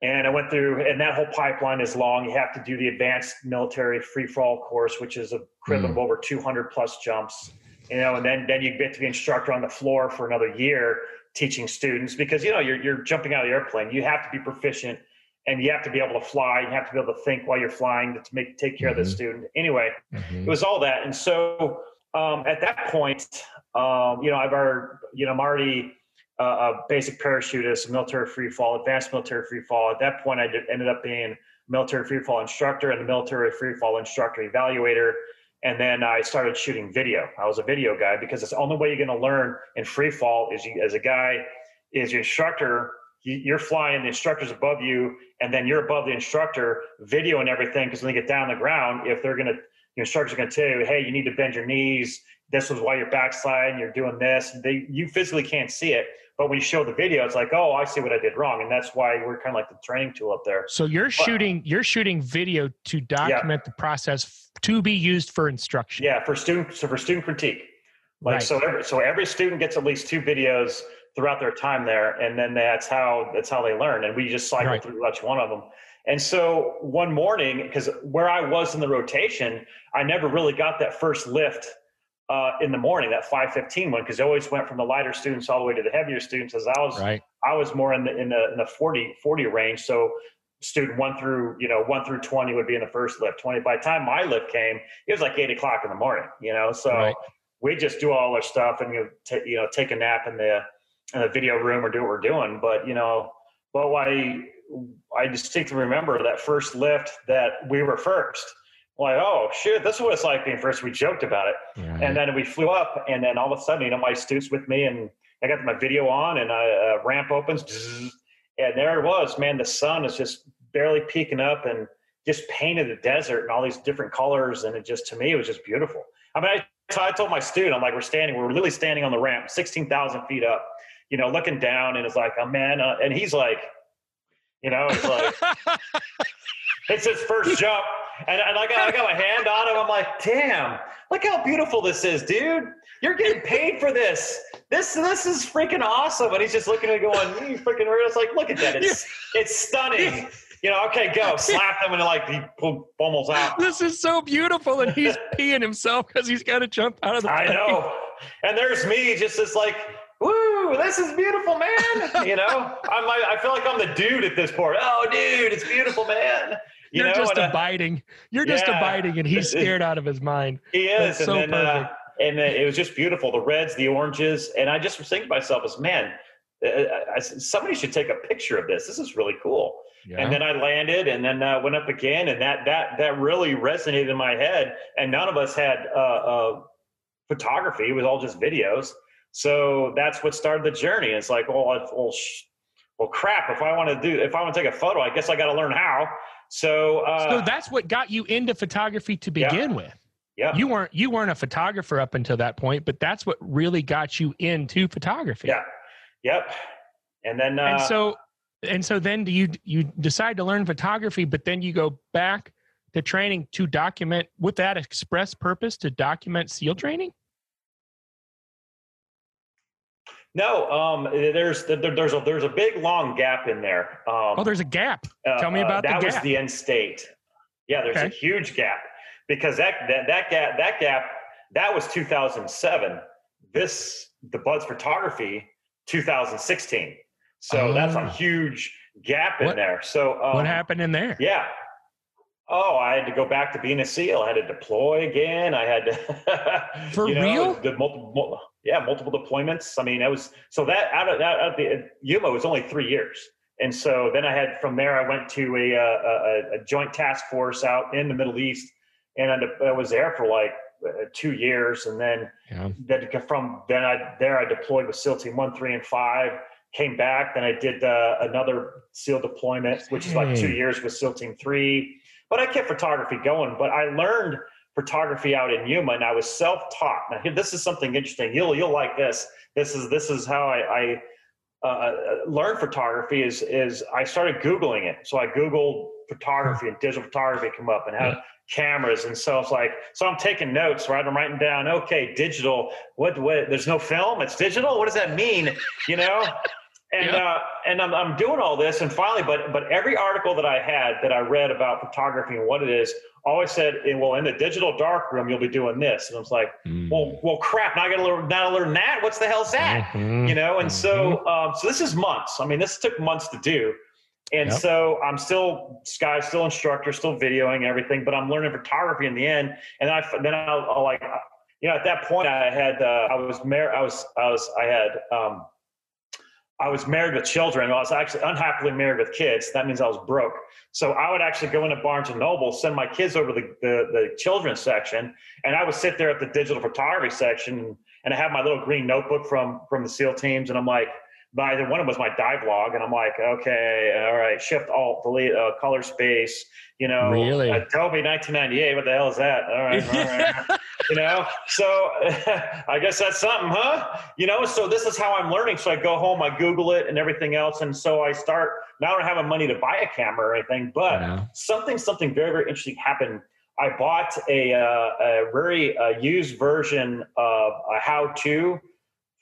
And I went through, and that whole pipeline is long. You have to do the advanced military free fall course, which is a equivalent of over 200 plus jumps. You know, and then then you get to be instructor on the floor for another year teaching students because you know you're you're jumping out of the airplane. You have to be proficient, and you have to be able to fly. You have to be able to think while you're flying to make take care of the Mhm. student. Anyway, Mhm. it was all that and so um, at that point um, you know i've already you know i'm already uh, a basic parachutist military free fall advanced military free fall at that point i did, ended up being military free fall instructor and a military free fall instructor evaluator and then i started shooting video i was a video guy because it's the only way you're going to learn in free fall is you as a guy is your instructor you- you're flying the instructor's above you and then you're above the instructor videoing everything because when they get down on the ground if they're going to your instructors going to tell you, hey, you need to bend your knees. This was why you're backsliding. You're doing this. They, you physically can't see it, but when you show the video, it's like, oh, I see what I did wrong, and that's why we're kind of like the training tool up there. So you're shooting you're shooting video to document the process to be used for instruction. Yeah, for student, so for student critique, like Right. so, every, so every student gets at least two videos throughout their time there, and then that's how that's how they learn. And we just cycle Right. through each one of them. And so one morning, because where I was in the rotation, I never really got that first lift uh, in the morning, that 515 one, because I always went from the lighter students all the way to the heavier students. As I was, Right. I was more in the in the in the 40 40 range. So student one through you know one through 20 would be in the first lift. 20 by the time my lift came, it was like eight o'clock in the morning. You know, so Right. we just do all our stuff and you ta- you know take a nap in the in the video room or do what we're doing. But you know, well, I I distinctly remember that first lift that we were first. Like, oh shit, this is what it's like being first. We joked about it. Right. And then we flew up, and then all of a sudden, you know, my students with me, and I got my video on, and a uh, ramp opens, and there it was. Man, the sun is just barely peeking up, and just painted the desert in all these different colors, and it just to me, it was just beautiful. I mean, I, I told my student, I'm like, we're standing, we're literally standing on the ramp, sixteen thousand feet up, you know, looking down, and it's like, oh man, uh, and he's like, you know, it's like. It's his first jump. And, and I, got, I got my hand on him. I'm like, damn, look how beautiful this is, dude. You're getting paid for this. This this is freaking awesome. And he's just looking at me going, you freaking weird. It's like, look at that. It's, it's stunning. You know, okay, go. Slap them and like he pummels out. this is so beautiful, and he's peeing himself because he's got to jump out of the. I plane. know. And there's me just as like, woo, this is beautiful, man. You know, I'm I feel like I'm the dude at this point. Oh, dude, it's beautiful, man. You You're know, just and, uh, abiding. You're just yeah. abiding, and he's scared out of his mind. He That's is, so and then uh, perfect. and uh, it was just beautiful. The reds, the oranges, and I just was thinking to myself, "As man, uh, I, I, somebody should take a picture of this. This is really cool." Yeah. And then I landed, and then uh, went up again, and that that that really resonated in my head. And none of us had uh, uh, photography; it was all just videos. So that's what started the journey. It's like, well, I, well, sh- well, crap. If I want to do, if I want to take a photo, I guess I got to learn how. So, uh, so that's what got you into photography to Yeah. begin with. yeah, You weren't you weren't a photographer up until that point, but that's what really got you into photography. yeah, yep. And then, uh, And so and so then do you you decide to learn photography, but then you go back to training to document with that express purpose to document SEAL training? No, um, there's there's a there's a big long gap in there. Um, Oh, there's a gap. uh, tell me uh, about the that was the end state. Yeah, there's a huge gap because that that that gap that gap that was 2007. This the BUD/S Photography 2016. So that's Oh. a huge gap in What- there. So um, what happened in there? Yeah. Oh, I had to go back to being a SEAL. I had to deploy again. I had to For you know, real? The multiple, mul- yeah, multiple deployments. I mean, it was so that out of out of the Yuma was only three years. And so then I had from there I went to a, a, a joint task force out in the Middle East, and I was there for like uh, two years, and then yeah. then from then I there I deployed with SEAL Team One, Three, and Five. Came back, then I did uh, another SEAL deployment, which is like two years with SEAL Team Three. But I kept photography going. But I learned photography out in Yuma, and I was self-taught. Now, this is something interesting. You'll you'll like this. This is this is how I, I uh, uh, learned photography is is I started googling it. So I googled photography and digital photography come up and how cameras and so it's like so I'm taking notes right I'm writing down okay digital what what there's no film it's digital what does that mean you know and yeah. uh, and I'm, I'm doing all this and finally but but every article that I had that I read about photography and what it is always said, well, in the digital dark room, you'll be doing this. And I was like, mm. well, well, crap. Now I got to learn, now learn that. What's the hell's that? Mm-hmm. You know? And mm-hmm. so, um, so this is months. I mean, this took months to do. And yep. so I'm still Sky, still instructor, still videoing everything, but I'm learning photography in the end. And then I, then I'll, I'll like, you know, at that point I had, uh, I was married, I was, I was, I had, um, I was married with children. I was actually unhappily married with kids. That means I was broke. So I would actually go into Barnes and Noble, send my kids over the, the, the children's section, and I would sit there at the digital photography section and I have my little green notebook from from the SEAL teams, and I'm like, by the one of them was my dive log, and I'm like, okay, all right, shift alt delete uh, color space, you know, really Adobe 1998. What the hell is that? All right, all right. you know, so I guess that's something, huh? You know, so this is how I'm learning. So I go home, I Google it and everything else, and so I start. Now I don't have money to buy a camera or anything, but something something very very interesting happened. I bought a, uh, a very uh, used version of a how-to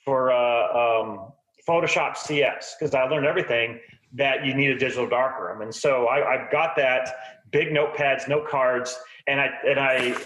for uh, um, Photoshop CS because I learned everything that you need a digital darkroom. And so I, have got that big notepads, note cards, and I and I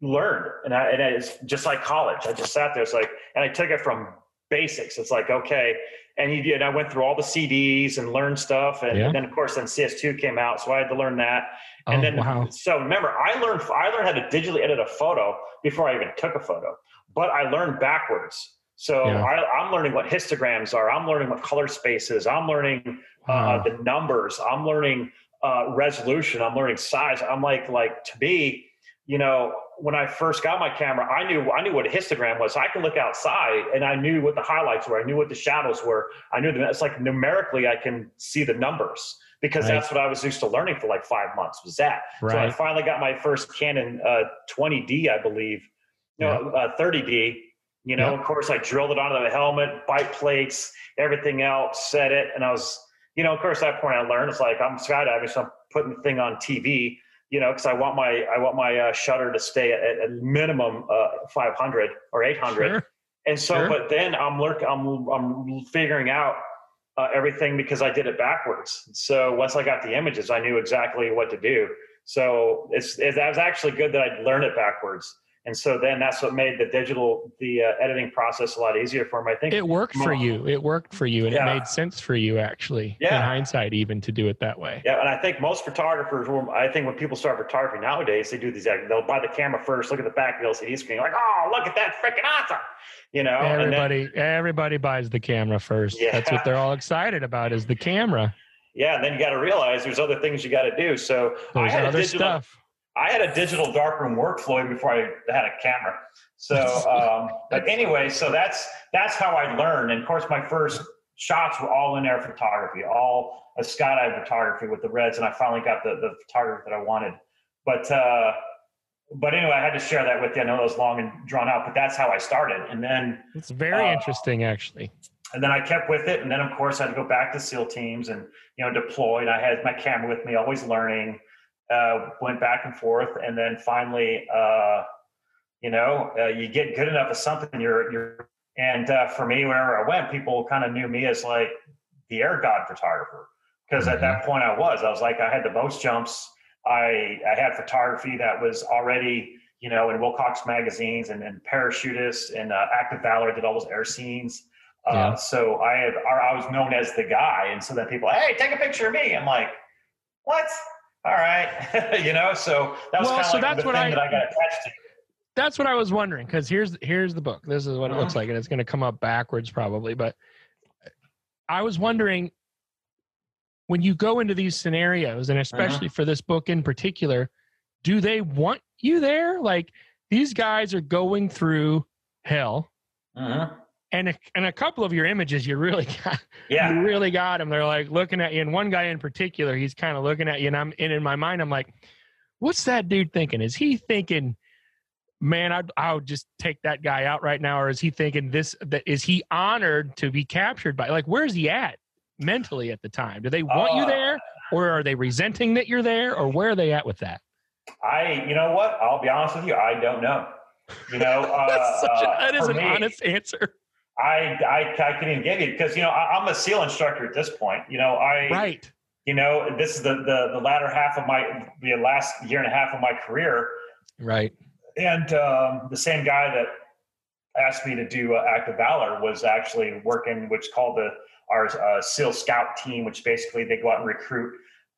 learned. And I and it's just like college. I just sat there. It's like, and I took it from basics. It's like okay, and you and I went through all the CDs and learned stuff, and, yeah. and then of course then CS2 came out, so I had to learn that. And oh, then wow. so remember, I learned I learned how to digitally edit a photo before I even took a photo, but I learned backwards. So yeah. I, am learning what histograms are. I'm learning what color spaces. I'm learning uh, wow. the numbers. I'm learning uh, resolution. I'm learning size. I'm like, like to be, you know, when I first got my camera, I knew I knew what a histogram was. I can look outside and I knew what the highlights were. I knew what the shadows were. I knew that it's like numerically I can see the numbers because right. that's what I was used to learning for like five months was that. Right. So I finally got my first Canon uh, 20D, I believe, no, yeah. uh, 30D you know, of course, I drilled it onto the helmet, bite plates, everything else, set it, and I was, you know, of course, that point I learned it's like I'm skydiving, so I'm putting the thing on TV, you know, because I want my I want my uh, shutter to stay at, a minimum uh, 500 or 800, sure. and so, sure. but then I'm lurking, I'm I'm figuring out uh, everything because I did it backwards. So once I got the images, I knew exactly what to do. So it's it, that was actually good that I learned it backwards and so then that's what made the digital the uh, editing process a lot easier for me i think. It worked for you. It worked for you and yeah. it made sense for you actually yeah. in hindsight even to do it that way. Yeah and i think most photographers i think when people start photography nowadays they do these they'll buy the camera first look at the back of the lcd screen like oh look at that freaking awesome you know everybody then, everybody buys the camera first. Yeah. that's what they're all excited about is the camera. Yeah and then you got to realize there's other things you got to do. So there's other digital, stuff I had a digital darkroom workflow before I had a camera. So, um, but anyway, so that's that's how I learned. And of course, my first shots were all in air photography, all a skydive photography with the reds, and I finally got the the photography that I wanted. But uh, but anyway, I had to share that with you. I know it was long and drawn out, but that's how I started. And then it's very uh, interesting, actually. And then I kept with it, and then of course I had to go back to SEAL teams and you know deployed. I had my camera with me, always learning uh, went back and forth, and then finally, uh, you know, uh, you get good enough at something. You're you're, and uh, for me, wherever I went, people kind of knew me as like the air god photographer because at that mm-hmm. point I was. I was like I had the most jumps. I I had photography that was already you know in Wilcox magazines and, and parachutists and uh, active valor did all those air scenes. Uh, yeah. So I had I was known as the guy, and so then people, hey, take a picture of me. I'm like, what? All right, you know. So that was well, so like that's what I, that I got attached to. That's what I was wondering because here's here's the book. This is what it looks uh-huh. like, and it's going to come up backwards probably. But I was wondering when you go into these scenarios, and Uh-huh. especially for this book in particular, do they want you there? Like these guys are going through hell, Mhm. And a, and a couple of your images, you really got Yeah. you really got them. They're like looking at you, and one guy in particular, he's kind of looking at you, and I'm and in my mind, I'm like, what's that dude thinking? Is he thinking? Man, I'd, I would just take that guy out right now, or is he thinking this? That is he honored to be captured by? Like, where's he at mentally at the time? Do they want you Uh, there, or are they resenting that you're there, or where are they at with that? I, you know what? I'll be honest with you. I don't know. You know, uh, That's such a, uh, that is an me, honest answer, I, I, I couldn't even give you because you know I, I'm a SEAL instructor at this point. You know, I, right? you know, this is the the, the latter half of my the last year and a half of my career, Right. and um, the same guy that asked me to do uh, active valor was actually working, which called the our uh, SEAL Scout team, which basically they go out and recruit,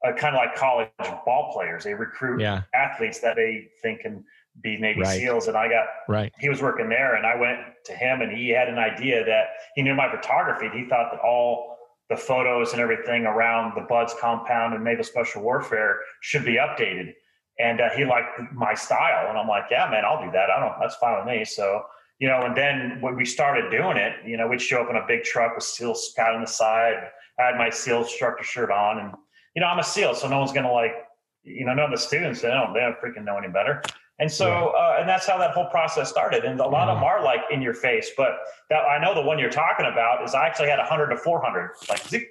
uh, kind of like college ball players. They recruit Yeah. athletes that they think can be Navy Right. SEAls, and I got Right. he was working there and I went to him and he had an idea that he knew my photography. and He thought that all the photos and everything around the BUD/S compound and Naval Special Warfare should be updated. And uh, he liked my style. And I'm like, yeah, man, I'll do that. I don't, that's fine with me. So, you know, and then when we started doing it, you know, we'd show up in a big truck with SEAL Scout on the side. I had my SEAL instructor shirt on and, you know, I'm a SEAL, so no one's going to like, you know, none of the students, they don't, they don't freaking know any better. And so, uh, and that's how that whole process started. And a lot of them are like in your face, but that I know the one you're talking about is I actually had 100 to 400, like, zip.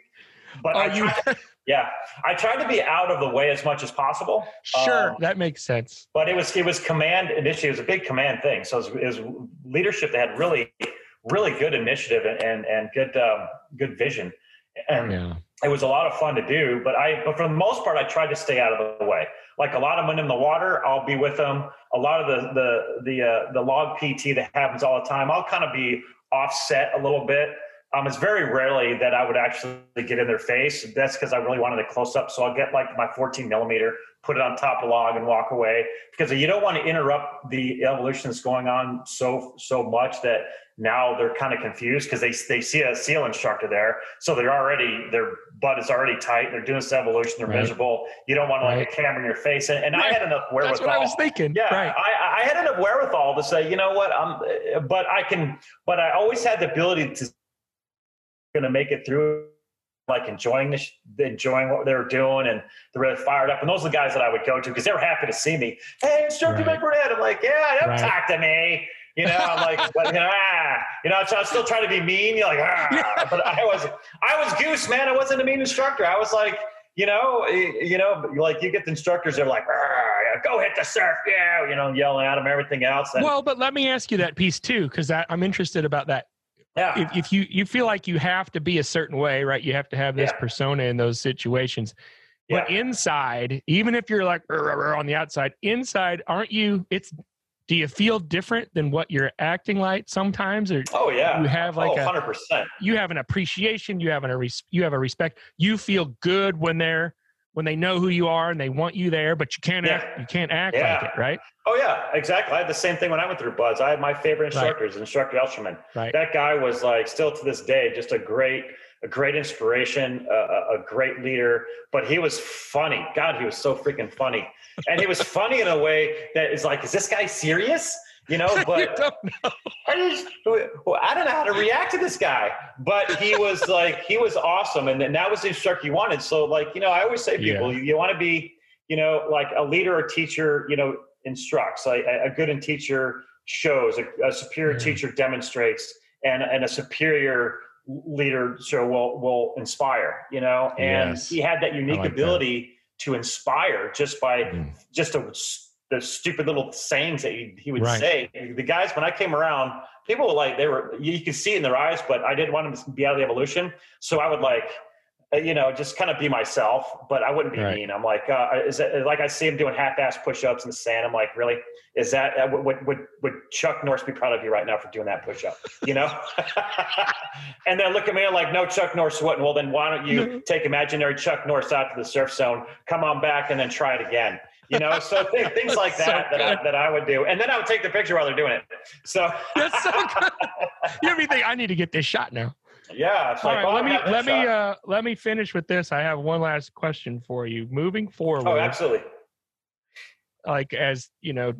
but Oh, I you tried, yeah, I tried to be out of the way as much as possible. sure? Um, that makes sense. but it was it was command initially. It was a big command thing. So it was, it was leadership that had really really good initiative and and, and good um, good vision. And Yeah. It was a lot of fun to do. But I but for the most part, I tried to stay out of the way. Like a lot of them in the water, I'll be with them. A lot of the the the uh, the log PT that happens all the time, I'll kind of be offset a little bit. Um, it's very rarely that I would actually get in their face. That's because I really wanted a close up. So I'll get like my 14 millimeter, put it on top of log, and walk away because you don't want to interrupt the evolution that's going on so so much that now they're kind of confused because they they see a SEAL instructor there, so they're already their butt is already tight. They're doing this evolution. They're Right. miserable. You don't want to like a camera in your face. And, and I had enough wherewithal. That's what I was thinking. Yeah, Right. I, I had enough wherewithal to say, you know what, I'm, but I can, but I always had the ability to going to make it through, like enjoying this, enjoying what they were doing, and they're really fired up. And those are the guys that I would go to because they were happy to see me. Hey, instructor Right. McBurnett. I'm like, yeah, don't Right. talk to me. You know, I'm like, but, you know, ah, you know, so I was still trying to be mean. You're like, ah, but I was, I was goose, man. I wasn't a mean instructor. I was like, you know, you know, like you get the instructors, they're like, "Ah, go hit the surf, yeah, you know, yelling at them, everything else. And, Well, but let me ask you that piece too, because I'm interested about that. yeah, If, if you you feel like you have to be a certain way, right? You have to have this Yeah. persona in those situations. But yeah. inside, even if you're like on the outside, inside, aren't you? It's do you feel different than what you're acting like sometimes, or oh yeah, you have like oh, a 100 percent. you have an appreciation, you have an, a res- you have a respect. You feel good when they're when they know who you are and they want you there, but you can't Yeah. act, you can't act Yeah. like it, right? Oh yeah, exactly. I had the same thing when I went through BUD/S. I had my favorite Right. instructors, Instructor Elcherman. Right. That guy was like still to this day just a great, a great inspiration, a, a a great leader. But he was funny. God, he was so freaking funny, and it was funny in a way that is like, is this guy serious? You know, You but don't know. I just, well, I don't know how to react to this guy, but he was like, he was awesome. And, and that was the instructor you wanted. So like, you know, I always say people, you, you want to be, you know, like a leader or teacher, you know, instructs like a, a good in teacher shows a, a superior Yeah. teacher demonstrates and, and a superior leader so will, will inspire, you know, and Yes. he had that unique like ability to inspire just by Mhm. just a, the stupid little sayings that he, he would Right. say. The guys, when I came around, people were like, they were, you could see it in their eyes, but I didn't want them to be out of the evolution. So I would like, you know, just kind of be myself, but I wouldn't be Right. mean. I'm like, uh, is that like I see him doing half-ass push-ups in the sand. I'm like, really? Is that uh, would would would Chuck Norris be proud of you right now for doing that push-up? You know? and then look at me and like, no, Chuck Norris wouldn't. Well, then why don't you take imaginary Chuck Norris out to the surf zone, come on back, and then try it again? You know, so th- things like That's so that that, I, that I would do, and then I would take the picture while they're doing it. So That's so good. You have me think I need to get this shot now. Yeah. It's All like, right, oh, let me let me uh, let me finish with this. I have one last question for you. Moving forward, oh, absolutely. like as you know,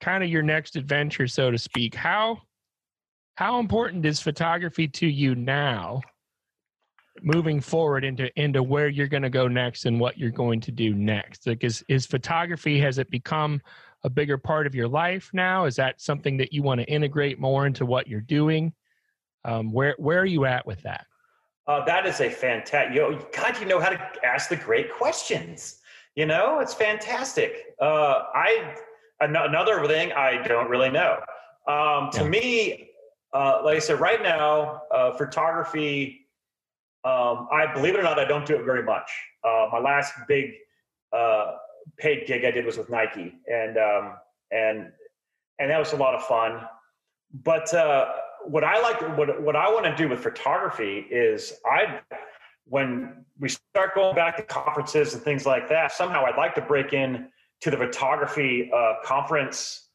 kind of your next adventure, so to speak. How how important is photography to you now? Moving forward into into where you're going to go next and what you're going to do next. Like, is is photography has it become a bigger part of your life now? Is that something that you want to integrate more into what you're doing? Um, where where are you at with that? Uh, that is a fantastic. You know, God, you know how to ask the great questions. You know, it's fantastic. Uh, I an- another thing I don't really know. Um, to Yeah. me, uh, like I said, right now, uh, photography. Um, I believe it or not, I don't do it very much. Uh, my last big uh, paid gig I did was with Nike, and um, and and that was a lot of fun. But uh, what I like, what what I want to do with photography is I, when we start going back to conferences and things like that, somehow I'd like to break in to the photography uh, conference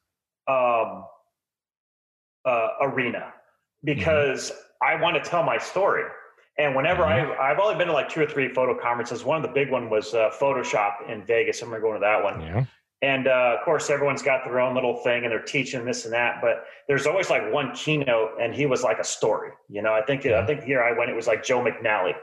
um, uh, arena because I want to tell my story. And whenever Mhm. I, I've only been to like two or three photo conferences. One of the big one was uh, Photoshop in Vegas. I'm going to go to that one. Yeah. And uh, of course, everyone's got their own little thing and they're teaching this and that. But there's always like one keynote, and he was like a story. You know, I think I think here I went. It was like Joe McNally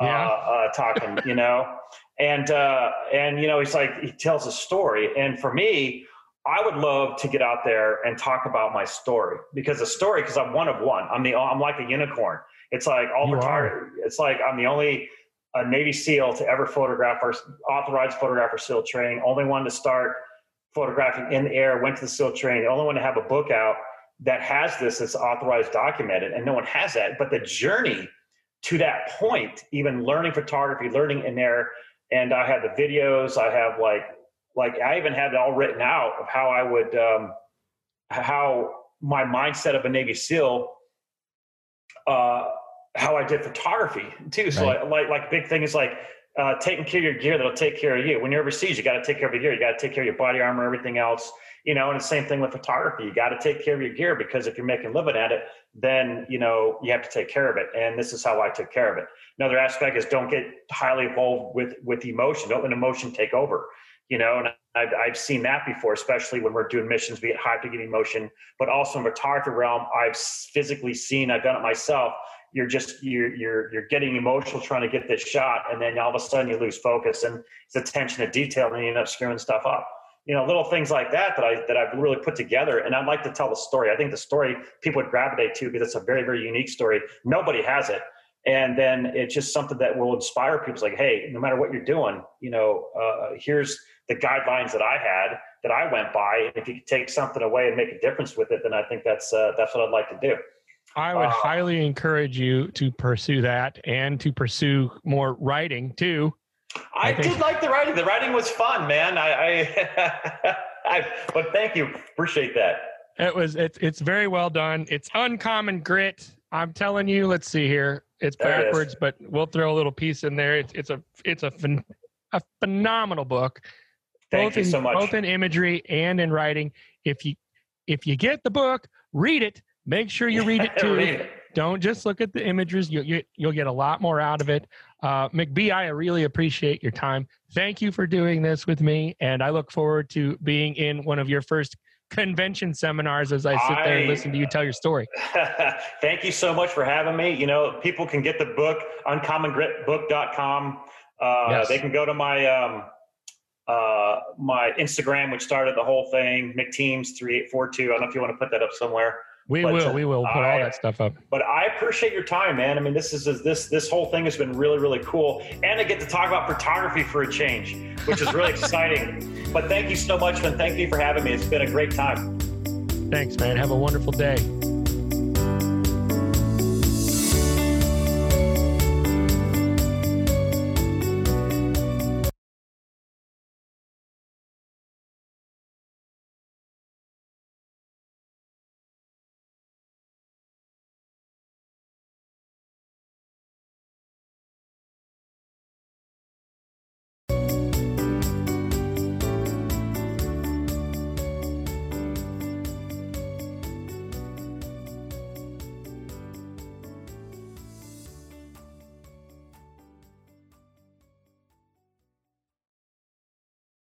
Yeah. uh, uh, talking. You know, and uh, and you know he's like he tells a story. And for me, I would love to get out there and talk about my story because the story because I'm one of one. I'm the I'm like a unicorn. It's like all You the time. It's like I'm the only a Navy SEAL to ever photograph or authorized photographer SEAL training. Only one to start photographing in the air. Went to the SEAL training. The only one to have a book out that has this that's authorized, documented, and no one has that. But the journey to that point, even learning photography, learning in there, and I have the videos. I have like like I even had it all written out of how I would um, how my mindset of a Navy SEAL. Uh, how I did photography too. So Right. like, like big thing is like uh, taking care of your gear that'll take care of you. When you're overseas, you got to take care of your gear. You got to take care of your body armor, everything else. You know, and the same thing with photography. You got to take care of your gear because if you're making a living at it, then you know you have to take care of it. And this is how I took care of it. Another aspect is don't get highly involved with with emotion. Don't let emotion take over. You know, and I've, I've seen that before, especially when we're doing missions. We get hyped to get emotion, but also in the photography realm, I've physically seen. I've done it myself you're just you're you're you're getting emotional trying to get this shot and then all of a sudden you lose focus and it's attention to detail and you end up screwing stuff up. You know little things like that that i that i've really put together and i'd like to tell the story. I think the story people would gravitate to because it's a very very unique story. Nobody has it. And then it's just something that will inspire people. It's like hey no matter what you're doing you know uh, here's the guidelines that i had that i went by. If you could take something away and make a difference with it then i think that's uh, that's what i'd like to do I would Uh, highly encourage you to pursue that and to pursue more writing too. I, I did like the writing. The writing was fun, man. I, I, I but thank you. Appreciate that. It was it's it's very well done. It's uncommon grit. I'm telling you. Let's see here. It's There it backwards, but we'll throw a little piece in there. It's it's a it's a phen- a phenomenal book. Thank both you in, so much. Both in imagery and in writing. If you if you get the book, read it. Make sure you read it too. Read it. Don't just look at the images. You, you, you'll get a lot more out of it. Uh, McBee, I really appreciate your time. Thank you for doing this with me. And I look forward to being in one of your first convention seminars as I sit there and listen to you tell your story. Thank you so much for having me. You know, people can get the book uncommongritbook.com. Uh, Yes. They can go to my um, uh, my Instagram, which started the whole thing, McTeams3842. I don't know if you want to put that up somewhere. We But, will. We will put all that stuff up. but I appreciate your time, man. I mean, this is this this whole thing has been really really cool, and I get to talk about photography for a change, which is really exciting. But thank you so much, and thank you for having me. It's been a great time. Thanks, man. Have a wonderful day.